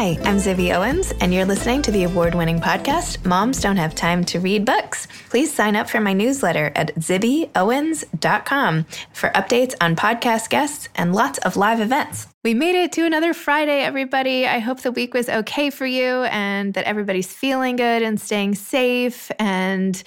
Hi, I'm Zibby Owens, and you're listening to the award winning podcast, Moms Don't Have Time to Read Books. Please sign up for my newsletter at zibbyowens.com for updates on podcast guests and lots of live events. We made it to another Friday, everybody. I hope the week was okay for you and that everybody's feeling good and staying safe and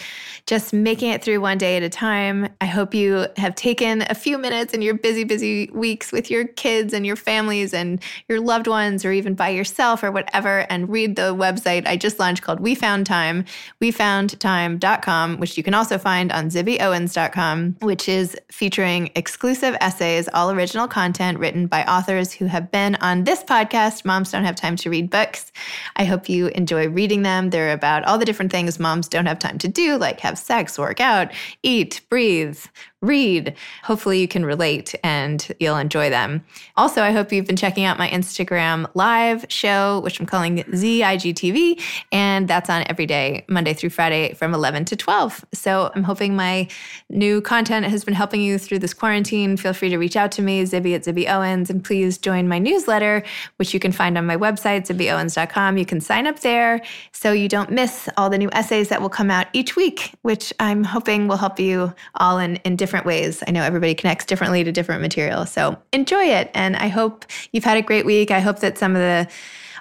just making it through one day at a time. I hope you have taken a few minutes in your busy, busy weeks with your kids and your families and your loved ones, or even by yourself or whatever, and read the website I just launched called We Found Time, wefoundtime.com, which you can also find on zibbyowens.com, which is featuring exclusive essays, all original content written by authors who have been on this podcast, Moms Don't Have Time to Read Books. I hope you enjoy reading them. They're about all the different things moms don't have time to do, like have sex, work out, eat, breathe, read. Hopefully, you can relate and you'll enjoy them. Also, I hope you've been checking out my Instagram live show, which I'm calling ZIGTV, and that's on every day, Monday through Friday from 11 to 12. So I'm hoping my new content has been helping you through this quarantine. Feel free to reach out to me, Zibby at Zibby Owens, and please join my newsletter, which you can find on my website, zibbyowens.com. You can sign up there so you don't miss all the new essays that will come out each week, which I'm hoping will help you all in, in different ways. I know everybody connects differently to different material. So enjoy it. And I hope you've had a great week. I hope that some of the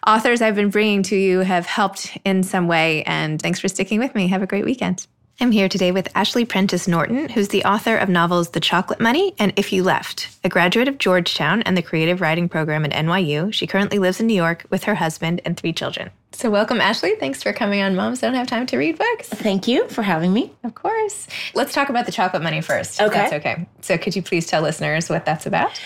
authors I've been bringing to you have helped in some way. And thanks for sticking with me. Have a great weekend. I'm here today with Ashley Prentice Norton, who's the author of novels The Chocolate Money and If You Left. A graduate of Georgetown and the creative writing program at NYU, she currently lives in New York with her husband and three children. So, welcome, Ashley. Thanks for coming on Moms Don't Have Time to Read Books. Thank you for having me. Of course. Let's talk about the chocolate money first. Okay. That's okay. So, could you please tell listeners what that's about?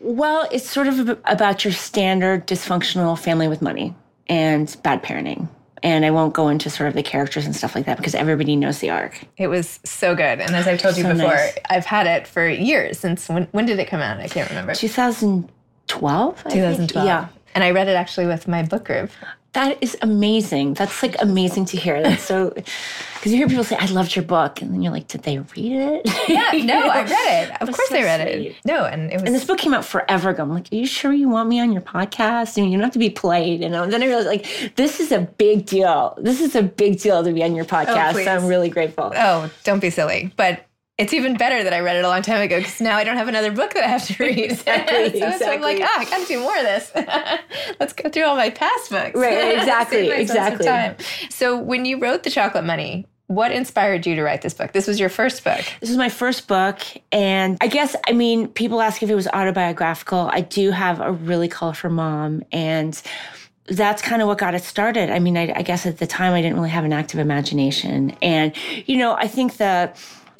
Well, it's sort of about your standard dysfunctional family with money and bad parenting. And I won't go into sort of the characters and stuff like that because everybody knows the arc. It was so good. And as I've told you So before, nice. I've had it for years since when, when did it come out? I can't remember. 2012? 2012. Yeah. And I read it actually with my book group. That is amazing. That's like amazing to hear. That's so, because you hear people say, I loved your book. And then you're like, did they read it? Yeah, no, I read it. Of That's course so I read it. No, and it was And this book came out forever ago. I'm like, are you sure you want me on your podcast? I mean, you don't have to be played. You know? And then I realized, like, this is a big deal. This is a big deal to be on your oh, podcast. please. so I'm really grateful. Oh, don't be silly. But it's even better that I read it a long time ago because now I don't have another book that I have to read. Exactly, so, so I'm like, exactly. ah, I got to do more of this. Let's go through all my past books. Right, exactly, Save myself some exactly. So when you wrote The Chocolate Money, what inspired you to write this book? This was your first book. This was my first book. And I guess, I mean, people ask if it was autobiographical. I do have a really colorful mom. And that's kind of what got it started. I mean, I, I guess at the time I didn't really have an active imagination. And, you know, I think the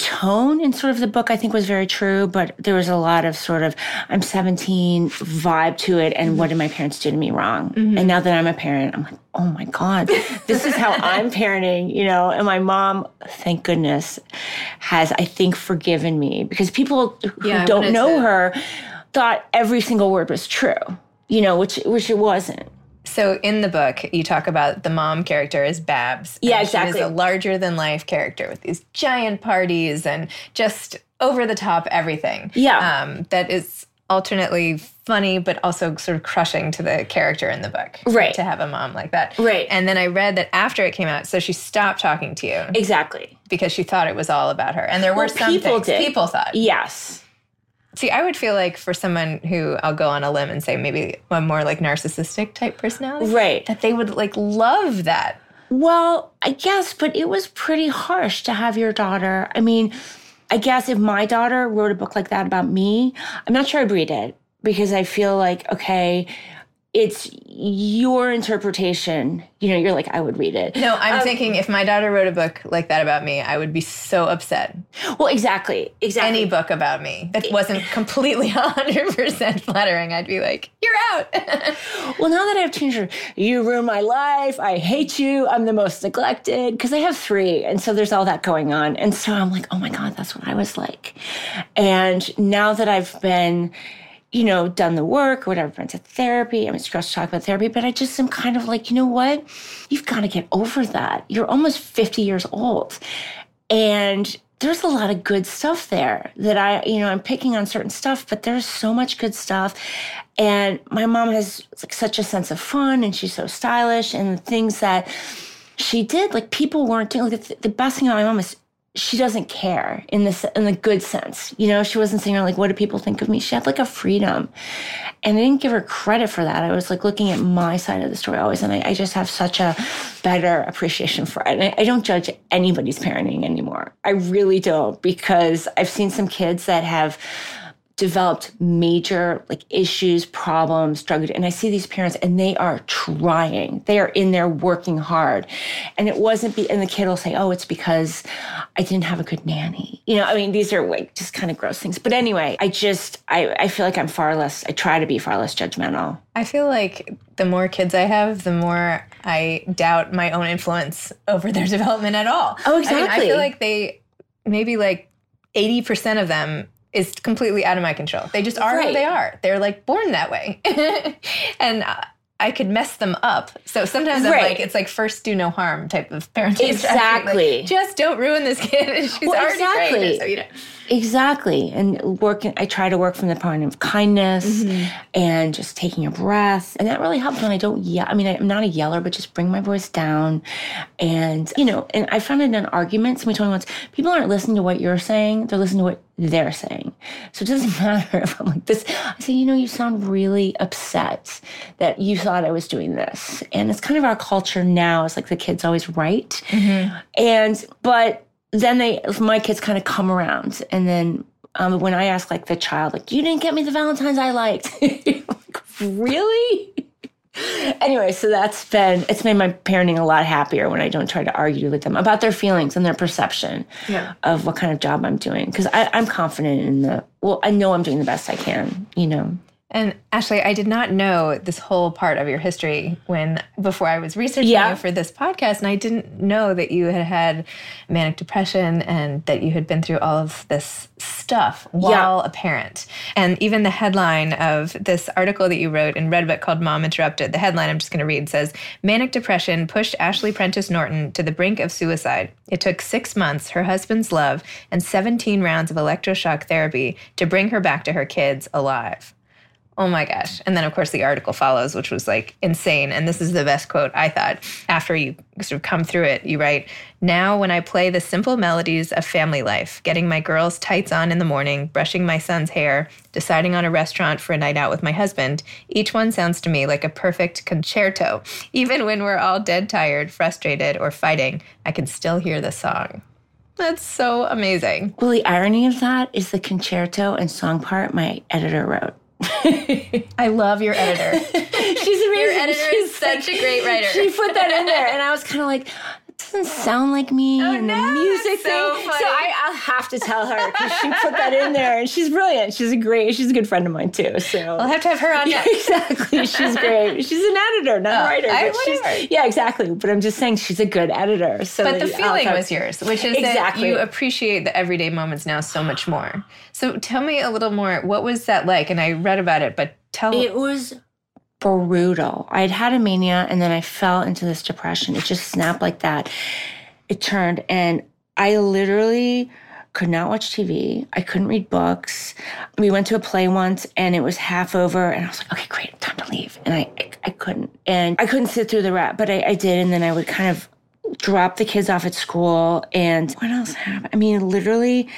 tone in sort of the book I think was very true, but there was a lot of sort of I'm 17 vibe to it and what did my parents do to me wrong? And now that I'm a parent, I'm like, oh my God, this is how I'm parenting, you know, and my mom, thank goodness, has I think forgiven me because people who Yeah, don't know her thought every single word was true, you know, which which it wasn't. So in the book, you talk about the mom character as Babs. Yeah, and exactly. She is a larger than life character with these giant parties and just over the top everything. Yeah. Um, that is alternately funny, but also sort of crushing to the character in the book. Right. To have a mom like that. Right. And then I read that after it came out, so she stopped talking to you Exactly. because she thought it was all about her. And there were some people things did. people thought. Yes. See, I would feel like for someone who I'll go on a limb and say maybe a more like narcissistic type personality, Right. That they would like love that. Well, I guess, but it was pretty harsh to have your daughter. I mean, I guess if my daughter wrote a book like that about me, I'm not sure I'd read it because I feel like, okay, it's your interpretation. You know, you're like, I would read it. No, I'm Um, thinking if my daughter wrote a book like that about me, I would be so upset. Well, exactly. Exactly. Any book about me that wasn't completely 100% flattering, I'd be like, you're out. Well, now that I have teenagers, you ruin my life. I hate you. I'm the most neglected because I have three. And so there's all that going on. And so I'm like, oh my God, that's what I was like. And now that I've been, you know, done the work or whatever, been to therapy, I'm stressed to talk about therapy, but I just am kind of like, you know what? You've got to get over that. You're almost 50 years old. And there's a lot of good stuff there that I, you know, I'm picking on certain stuff, but there's so much good stuff. And my mom has like such a sense of fun and she's so stylish and the things that she did, like people weren't doing, like the, the best thing about my mom is she doesn't care in this in the good sense. You know, she wasn't saying like, what do people think of me? She had like a freedom. And I didn't give her credit for that. I was like looking at my side of the story always. And I, I just have such a better appreciation for it. And I, I don't judge anybody's parenting anymore. I really don't because I've seen some kids that have developed major like issues, problems, struggled. And I see these parents and they are trying. They are in there working hard. And it wasn't be and the kid will say, Oh, it's because I didn't have a good nanny. You know, I mean, these are like just kind of gross things. But anyway, I just I, I feel like I'm far less I try to be far less judgmental. I feel like the more kids I have, the more I doubt my own influence over their development at all. Oh, I, mean, I feel like they, maybe like 80% of them is completely out of my control. They just are who they are. They're like born that way. and I- I could mess them up. So sometimes I'm like, it's like first do no harm type of parenting. Exactly. Like, just don't ruin this kid. She's Well, already exactly. So, you know. Exactly. And working, I try to work from the point of kindness mm-hmm. and just taking a breath. And that really helps when I don't yell. I mean, I'm not a yeller, but just bring my voice down. And, you know, and I found it in arguments. Somebody told me once, people aren't listening to what you're saying, they're listening to what they're saying. So it doesn't matter if I'm like this. I say, you know, you sound really upset that you thought I was doing this. And it's kind of our culture now. It's like the kid's always right. And, but then they, my kids kind of come around. And then um, when I ask like the child, like, you didn't get me the Valentine's I liked. Like, really? Anyway, so that's been, it's made my parenting a lot happier when I don't try to argue with them about their feelings and their perception of what kind of job I'm doing. Cause I, I'm confident in the, well, I know I'm doing the best I can, you know. And Ashley, I did not know this whole part of your history when before I was researching Yeah. you for this podcast, and I didn't know that you had had manic depression and that you had been through all of this stuff while a parent. And even the headline of this article that you wrote in Redbook called "Mom Interrupted," the headline I'm just going to read says, "Manic depression pushed Ashley Prentice Norton to the brink of suicide. It took six months, her husband's love, and 17 rounds of electroshock therapy to bring her back to her kids alive." Oh my gosh. And then, of course, the article follows, which was like insane. And this is the best quote I thought. After you sort of come through it, you write Now, when I play the simple melodies of family life, getting my girls' tights on in the morning, brushing my son's hair, deciding on a restaurant for a night out with my husband, each one sounds to me like a perfect concerto. Even when we're all dead tired, frustrated, or fighting, I can still hear the song. That's so amazing. Well, the irony of that is the concerto and song part my editor wrote. I love your editor. She's amazing. Your editor She's is such a great writer. She put that in there, and I was kind of like, "It doesn't sound like me Oh, and the music it's so thing." funny. So I, I'll have to tell her because she put that in there, and she's brilliant. She's a great. She's a good friend of mine too. So I'll have to have her on yeah, next. exactly. She's great. She's an editor, not a Oh, writer. I- she's, whatever. yeah, exactly. But I'm just saying she's a good editor. So But the feeling was yours, which is that Exactly. you appreciate the everyday moments now so much more. So tell me a little more. What was that like? And I read about it, but tell It was brutal. I had had a mania and then I fell into this depression. It just snapped like that. It turned and I literally could not watch TV. I couldn't read books. We went to a play once and it was half over and I was like, okay, great, time to leave. And I, I, I couldn't. And I couldn't sit through the rap, but I, I did. And then I would kind of drop the kids off at school. And what else happened? I mean, literally,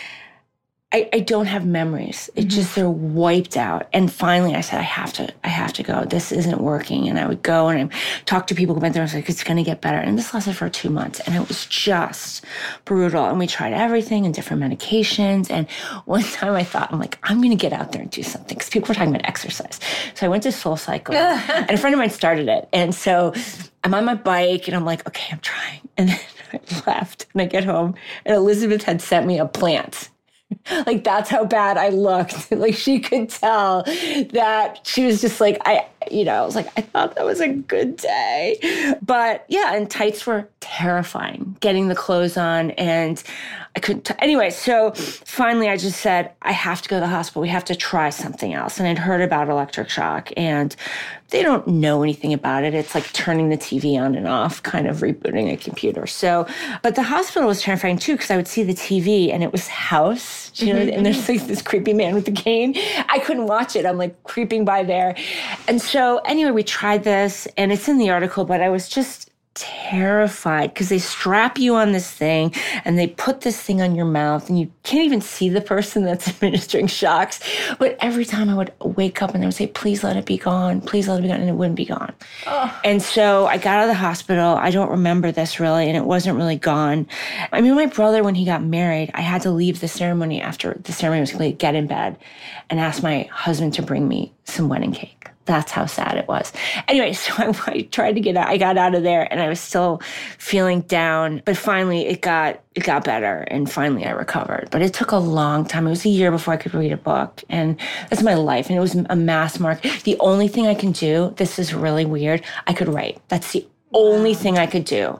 I, I don't have memories. It mm-hmm. just they're wiped out. And finally I said, I have to, I have to go. This isn't working. And I would go and I talk to people who went there. I was like, it's gonna get better. And this lasted for two months. And it was just brutal. And we tried everything and different medications. And one time I thought, I'm like, I'm gonna get out there and do something. Because people were talking about exercise. So I went to Soul Cycle and a friend of mine started it. And so I'm on my bike and I'm like, okay, I'm trying. And then I left and I get home and Elizabeth had sent me a plant. Like that's how bad I looked. Like she could tell that she was just like I you know, I was like I thought that was a good day. But yeah, and tights were terrifying getting the clothes on and I couldn't t- anyway, so finally I just said I have to go to the hospital. We have to try something else. And I'd heard about electric shock and they don't know anything about it. It's like turning the TV on and off, kind of rebooting a computer. So, but the hospital was terrifying too because I would see the TV and it was House, you know, mm-hmm. and there's like this creepy man with the cane. I couldn't watch it. I'm like creeping by there. And so, anyway, we tried this and it's in the article, but I was just terrified because they strap you on this thing and they put this thing on your mouth and you can't even see the person that's administering shocks. But every time I would wake up and they would say, please let it be gone, please let it be gone, and it wouldn't be gone. And so I got out of the hospital. I don't remember this really, and it wasn't really gone. I mean, my brother, when he got married, I had to leave the ceremony after the ceremony was complete, get in bed, and ask my husband to bring me some wedding cake. That's how sad it was. Anyway, so I, I tried to get out. I got out of there, and I was still feeling down. But finally, it got it got better, and finally, I recovered. But it took a long time. It was a year before I could read a book, and that's my life. And it was a mass mark. The only thing I can do. This is really weird. I could write. That's the only thing I could do.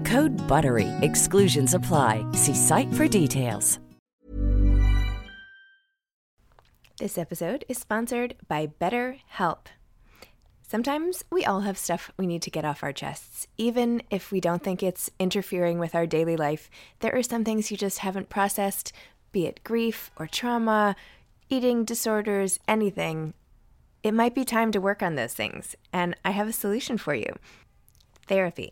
Code BUTTERY. Exclusions apply. See site for details. This episode is sponsored by BetterHelp. Sometimes we all have stuff we need to get off our chests. Even if we don't think it's interfering with our daily life, there are some things you just haven't processed, be it grief or trauma, eating disorders, anything. It might be time to work on those things, and I have a solution for you therapy.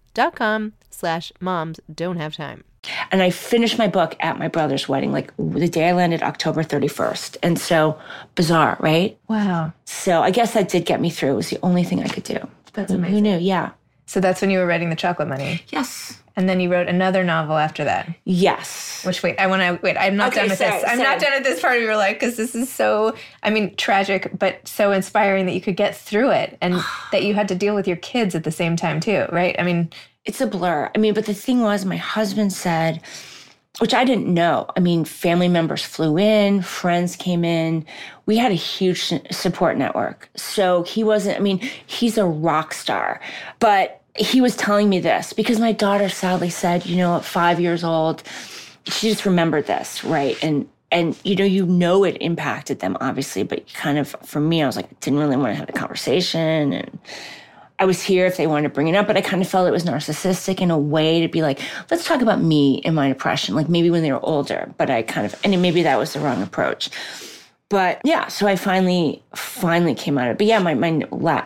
dot com slash moms don't have time. And I finished my book at my brother's wedding, like the day I landed, October 31st. And so bizarre, right? Wow. So I guess that did get me through. It was the only thing I could do. That's amazing. Who knew? Yeah. So that's when you were writing The Chocolate Money. Yes. And then you wrote another novel after that. Yes. Which wait, I want to wait. I'm not Okay, done with sorry, this. I'm sorry. not done with this part of your life because this is so. I mean, tragic, but so inspiring that you could get through it, and that you had to deal with your kids at the same time too, right? I mean, It's a blur. I mean, but the thing was, my husband said, which I didn't know. I mean, family members flew in, friends came in. We had a huge support network. So he wasn't, I mean, he's a rock star. But he was telling me this because my daughter sadly said, you know, at five years old, she just remembered this, right? And and you know, you know it impacted them, obviously, but kind of for me, I was like, didn't really want to have a conversation and I was here if they wanted to bring it up, but I kind of felt it was narcissistic in a way to be like, let's talk about me and my depression, like maybe when they were older. But I kind of, and maybe that was the wrong approach. But yeah, so I finally, finally came out of it. But yeah, my my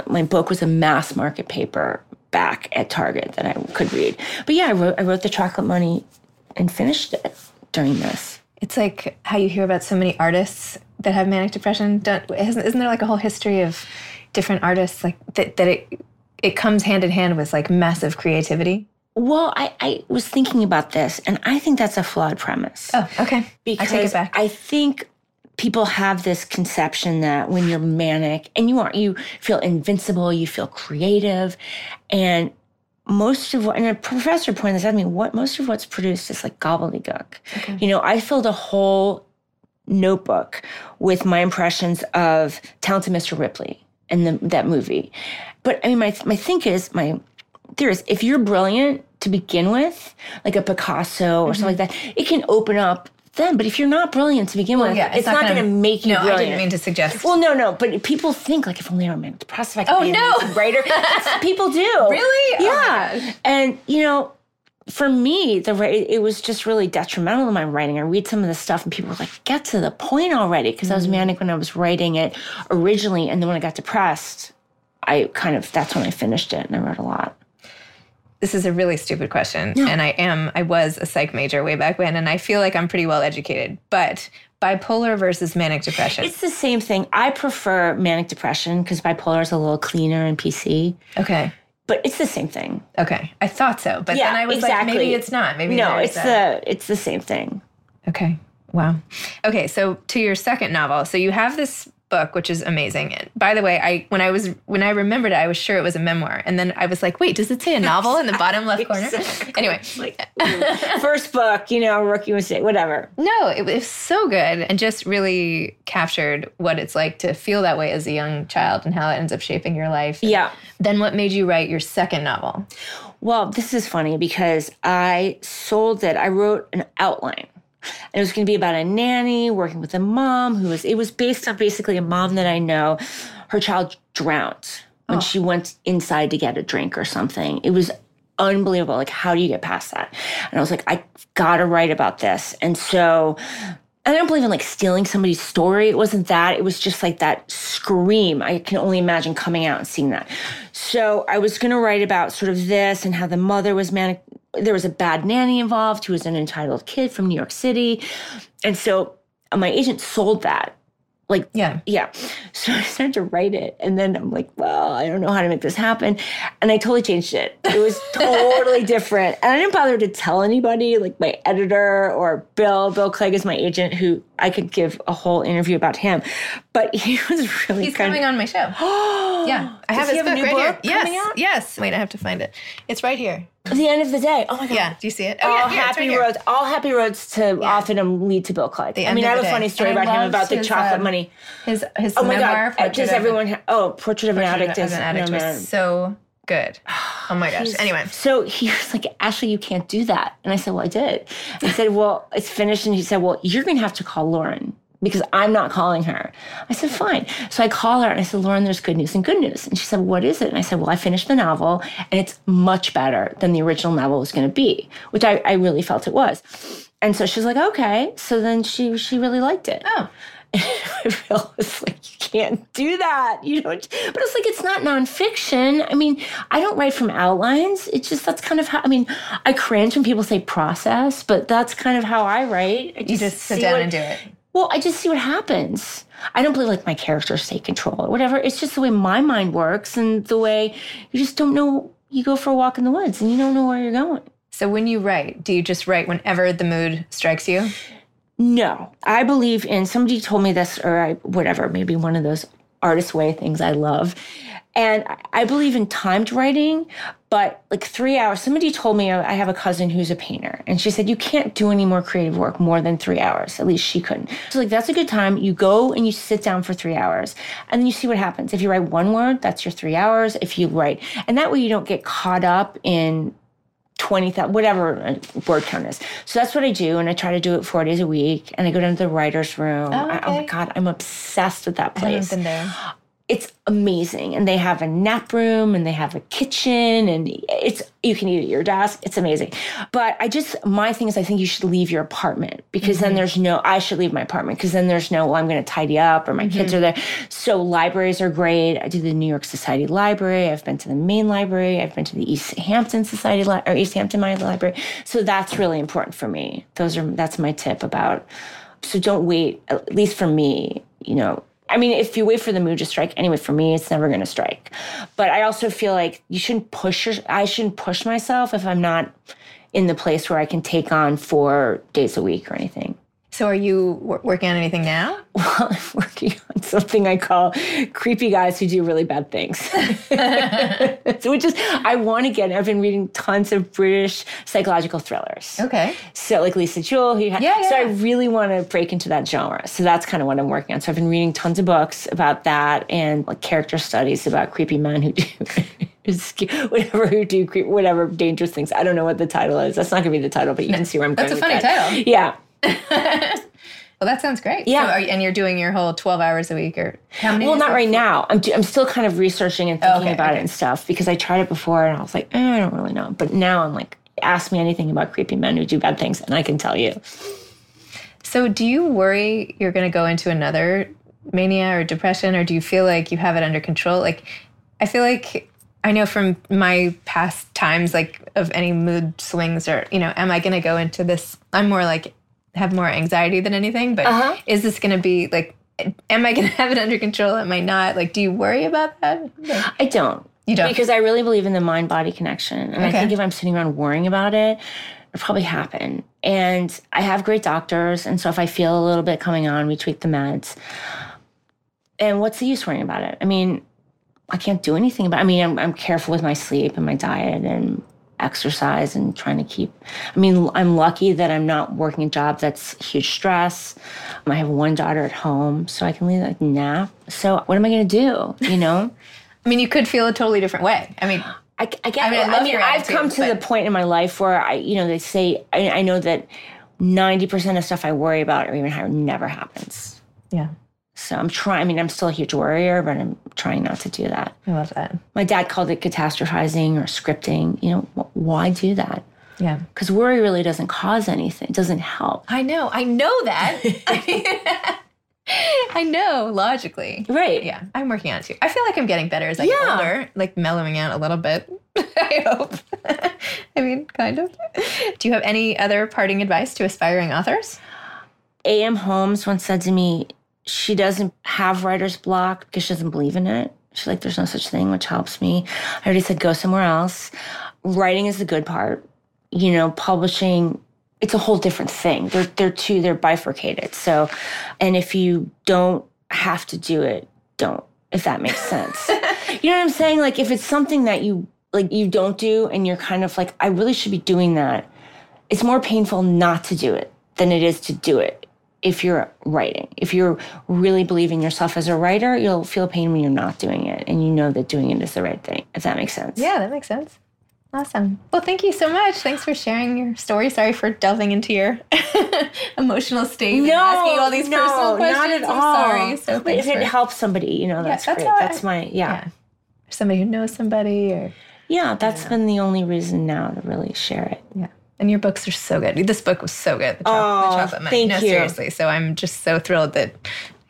my book was a mass market paper back at Target that I could read. But yeah, I wrote I wrote the Chocolate Money and finished it during this. it's like how you hear about so many artists that have manic depression. Don't isn't, isn't there like a whole history of different artists like that? That it it comes hand in hand with like massive creativity. Well, I, I was thinking about this, and I think that's a flawed premise. Oh, okay. because I take it back. I think people have this conception that when you're manic and you are you feel invincible, you feel creative, and most of what and a professor pointed this out to me, what most of what's produced is like gobbledygook. You know, I filled a whole notebook with my impressions of Talented Mr. Ripley and the, that movie. But I mean, my my think is my theory is if you're brilliant to begin with, like a Picasso or something like mm-hmm. that, it can open up them. But if you're not brilliant to begin with, yeah, it's, not, going to make you No, brilliant. I didn't mean to suggest. Well, no, no, but people think like if only I'm depressed, if I could Oh, be no. a writer. People do. Really? Oh, Yeah. and you know, for me, the it was just really detrimental to my writing. I read some of the stuff, and people were like, "Get to the point already," because Mm. I was manic when I was writing it originally, and then when I got depressed, I kind of that's when I finished it, and I wrote a lot. This is a really stupid question and i am i was a psych major way back when and i feel like i'm pretty well educated but bipolar versus manic depression. It's the same thing. I prefer manic depression because bipolar is a little cleaner and PC, okay. But it's the same thing. okay. I thought so but then i was like maybe it's not. Maybe no, it's the it's the same thing. okay. Wow. Okay so to your second novel so you have this book which is amazing and by the way i when i was when i remembered it i was sure it was a memoir and then i was like wait does it say a novel in the bottom left corner anyway like, First book, you know, rookie mistake, whatever. No, it was so good and just really captured what it's like to feel that way as a young child and how it ends up shaping your life. Yeah. Then what made you write your second novel? Well, this is funny because I sold it. I wrote an outline. And it was going to be about a nanny working with a mom who was, it was based on basically a mom that I know. Her child drowned when oh. she went inside to get a drink or something. It was unbelievable. Like, how do you get past that? And I was like, I gotta write about this. And so, I don't believe in like stealing somebody's story. It wasn't that. It was just like that scream. I can only imagine coming out and seeing that. So I was going to write about sort of this and how the mother was manic. There was a bad nanny involved who was an entitled kid from New York City. And so uh, my agent sold that Like, Yeah. yeah. So I started to write it. And then I'm like, well, I don't know how to make this happen. And I totally changed it. It was totally different. And I didn't bother to tell anybody, like my editor or Bill. Bill Clegg is my agent who I could give a whole interview about him. But he was really He's coming on my show. yeah, I have his have a book new right book here. Yes, coming out? yes. Wait, I have to find it. It's right here. At the end of the day, oh my God. Yeah, do you see it? all yeah, here, happy right roads. All happy roads to Yeah. Authornham lead to Bill Clegg. The I mean, I of have a funny story And about him about the chocolate um, money. His his Oh my memoir. God! Portrait Does everyone? Ha- oh, Portrait of an Portrait Addict of is an addict no, was so good. Oh my gosh. Anyway, So he was like, Ashley, you can't do that. And I said, Well, I did. I said, Well, it's finished. And he said, Well, you're going to have to call Lauren because I'm not calling her. I said, Fine. So I call her and I said, Lauren, there's good news and good news. And she said, What is it? And I said, Well, I finished the novel and it's much better than the original novel was going to be, which I, I really felt it was. And so she's like, Okay. So then she she really liked it. oh, Bill was like, you can't do that. You don't. But it's like, it's not nonfiction. I mean, I don't write from outlines. It's just that's kind of how. I mean, I cringe when people say process, but that's kind of how I write. I you just sit down what- and do it. Well, I just see what happens. I don't believe like my characters take control or whatever. It's just the way my mind works and the way you just don't know. You go for a walk in the woods and you don't know where you're going. So when you write, do you just write whenever the mood strikes you? No, I believe in somebody told me this, or I, whatever, maybe one of those artist way things I love. And I- believe in timed writing, but like three hours. Somebody told me I have a cousin who's a painter, and she said, You can't do any more creative work more than three hours. At least she couldn't. So, like, that's a good time. You go and you sit down for three hours, and then you see what happens. If you write one word, that's your three hours. If you write, and that way you don't get caught up in 20,000, whatever uh, word count is. So that's what I do. And I try to do it four days a week. And I go down to the writer's room. Oh, I- oh my. God, I'm obsessed with that I haven't place. been there. It's amazing. And they have a nap room and they have a kitchen and it's, you can eat at your desk. It's amazing. But I just, my thing is, I think you should leave your apartment because then mm-hmm. there's no, I should leave my apartment because then there's no, well, I'm going to tidy up or my kids mm-hmm. are there. So libraries are great. I do the New York Society Library. I've been to the main library. I've been to the East Hampton Society Li- or East Hampton Mine Library. So that's really important for me. Those are, that's my tip about, so don't wait, at least for me, you know, I mean, if you wait for the mood to strike, anyway, for me, it's never going to strike. But I also feel like you shouldn't push. Your, I shouldn't push myself if I'm not in the place where I can take on four days a week or anything. So are you w- working on anything now? Well, I'm working on something I call creepy guys who do really bad things. so which is, I want to get. I've been reading tons of British psychological thrillers. Okay. So like Lisa Jewell, who had, Yeah, so I really want to break into that genre. So that's kind of what I'm working on. So I've been reading tons of books about that and like character studies about creepy men who do whatever who do whatever dangerous things. I don't know what the title is. That's not going to be the title, but you can see where I'm That's going. a with funny that. title. Yeah. Well, that sounds great. Yeah. So are and you're doing your whole 12 hours a week or how many? Well, not right now. I'm, do- I'm still kind of researching and thinking Okay, about okay. it and stuff because I tried it before and I was like, eh, I don't really know. But now I'm like, ask me anything about creepy men who do bad things and I can tell you. So do you worry you're going to go into another mania or depression or do you feel like you have it under control? Like I feel like I know from my past times like of any mood swings or you know am I going to go into this I'm more like have more anxiety than anything but Uh-huh. is this going to be like am I going to have it under control am I not like do you worry about that? Like, I don't. You don't? Because I really believe in the mind body connection. And I think if I'm sitting around worrying about it, it'll probably happen. And I have great doctors. And so if I feel a little bit coming on, we tweak the meds. And what's the use worrying about it? I mean, I can't do anything about it. I mean, I'm, I'm careful with my sleep and my diet and exercise and trying to keep I mean, I'm lucky that I'm not working a job that's huge stress. I have one daughter at home, so I can leave like nap. So what am I gonna do? You know? I mean you could feel a totally different way. I mean I, I get I mean, I I mean, your I've come to the point in my life where I, you know, they say, I, I know that 90% of stuff I worry about or even higher never happens. yeah. So I'm trying, I mean, I'm still a huge worrier, but I'm trying not to do that. I love that. My dad called it catastrophizing or scripting. You know, why do that? Yeah. Because worry really doesn't cause anything, it doesn't help. I know. I know that. I know logically. Right. Yeah, I'm working on it too. I feel like I'm getting better as I Yeah. get older, like mellowing out a little bit. I hope. I mean, kind of. Do you have any other parting advice to aspiring authors? A.M. Homes once said to me, She doesn't have writer's block because she doesn't believe in it. She's like, there's no such thing, which helps me. I already said, go somewhere else. Writing is the good part. You know, publishing, it's a whole different thing. They're, they're two, they're bifurcated. So, and if you don't have to do it, don't, if that makes sense. you know what I'm saying? Like, if it's something that you, like, you don't do and you're kind of like, I really should be doing that, it's more painful not to do it than it is to do it if you're writing. If you're really believing yourself as a writer, you'll feel pain when you're not doing it and you know that doing it is the right thing, if that makes sense. Yeah, that makes sense. Awesome. Well, thank you so much. Thanks for sharing your story. Sorry for delving into your emotional state and asking you all these no, personal questions. Not at I'm all. sorry. So But if thanks it helps somebody, you know, that's, that's great. how I- that's my, yeah. somebody who knows somebody or Yeah, that's been the only reason now to really share it. yeah. And your books are so good. This book was so good. The, Oh, the chocolate money. thank no, you. seriously. So I'm just so thrilled that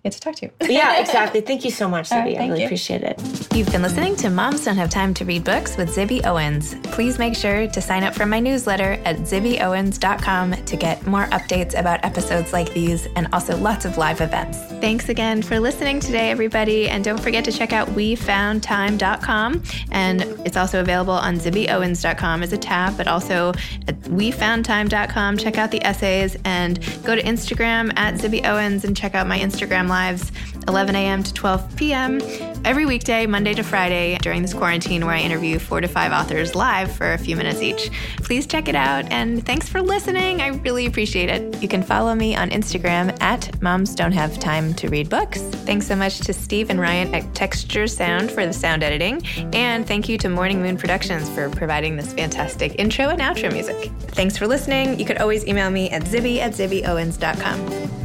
get to talk to you. Yeah, exactly. Thank you so much, Zibby. Libby. I really you. appreciate it. You've been listening to Moms Don't Have Time to Read Books with Zibby Owens. Please make sure to sign up for my newsletter at zibbyowens.com to get more updates about episodes like these and also lots of live events. Thanks again for listening today, everybody. And don't forget to check out wefoundtime.com. And it's also available on zibbyowens.com as a tab, but also at wefoundtime.com. Check out the essays and go to Instagram at Zibby Owens and check out my Instagram lives 11 a.m. to 12 p.m. every weekday, Monday to Friday during this quarantine where I interview four to five authors live for a few minutes each. Please check it out and thanks for listening. I really appreciate it. You can follow me on Instagram at Moms Don't Have Time to Read Books. Thanks so much to Steve and Ryan at Texture Sound for the sound editing. And thank you to Morning Moon Productions for providing this fantastic intro and outro music. Thanks for listening. You could always email me at zibby at zibbyowens.com.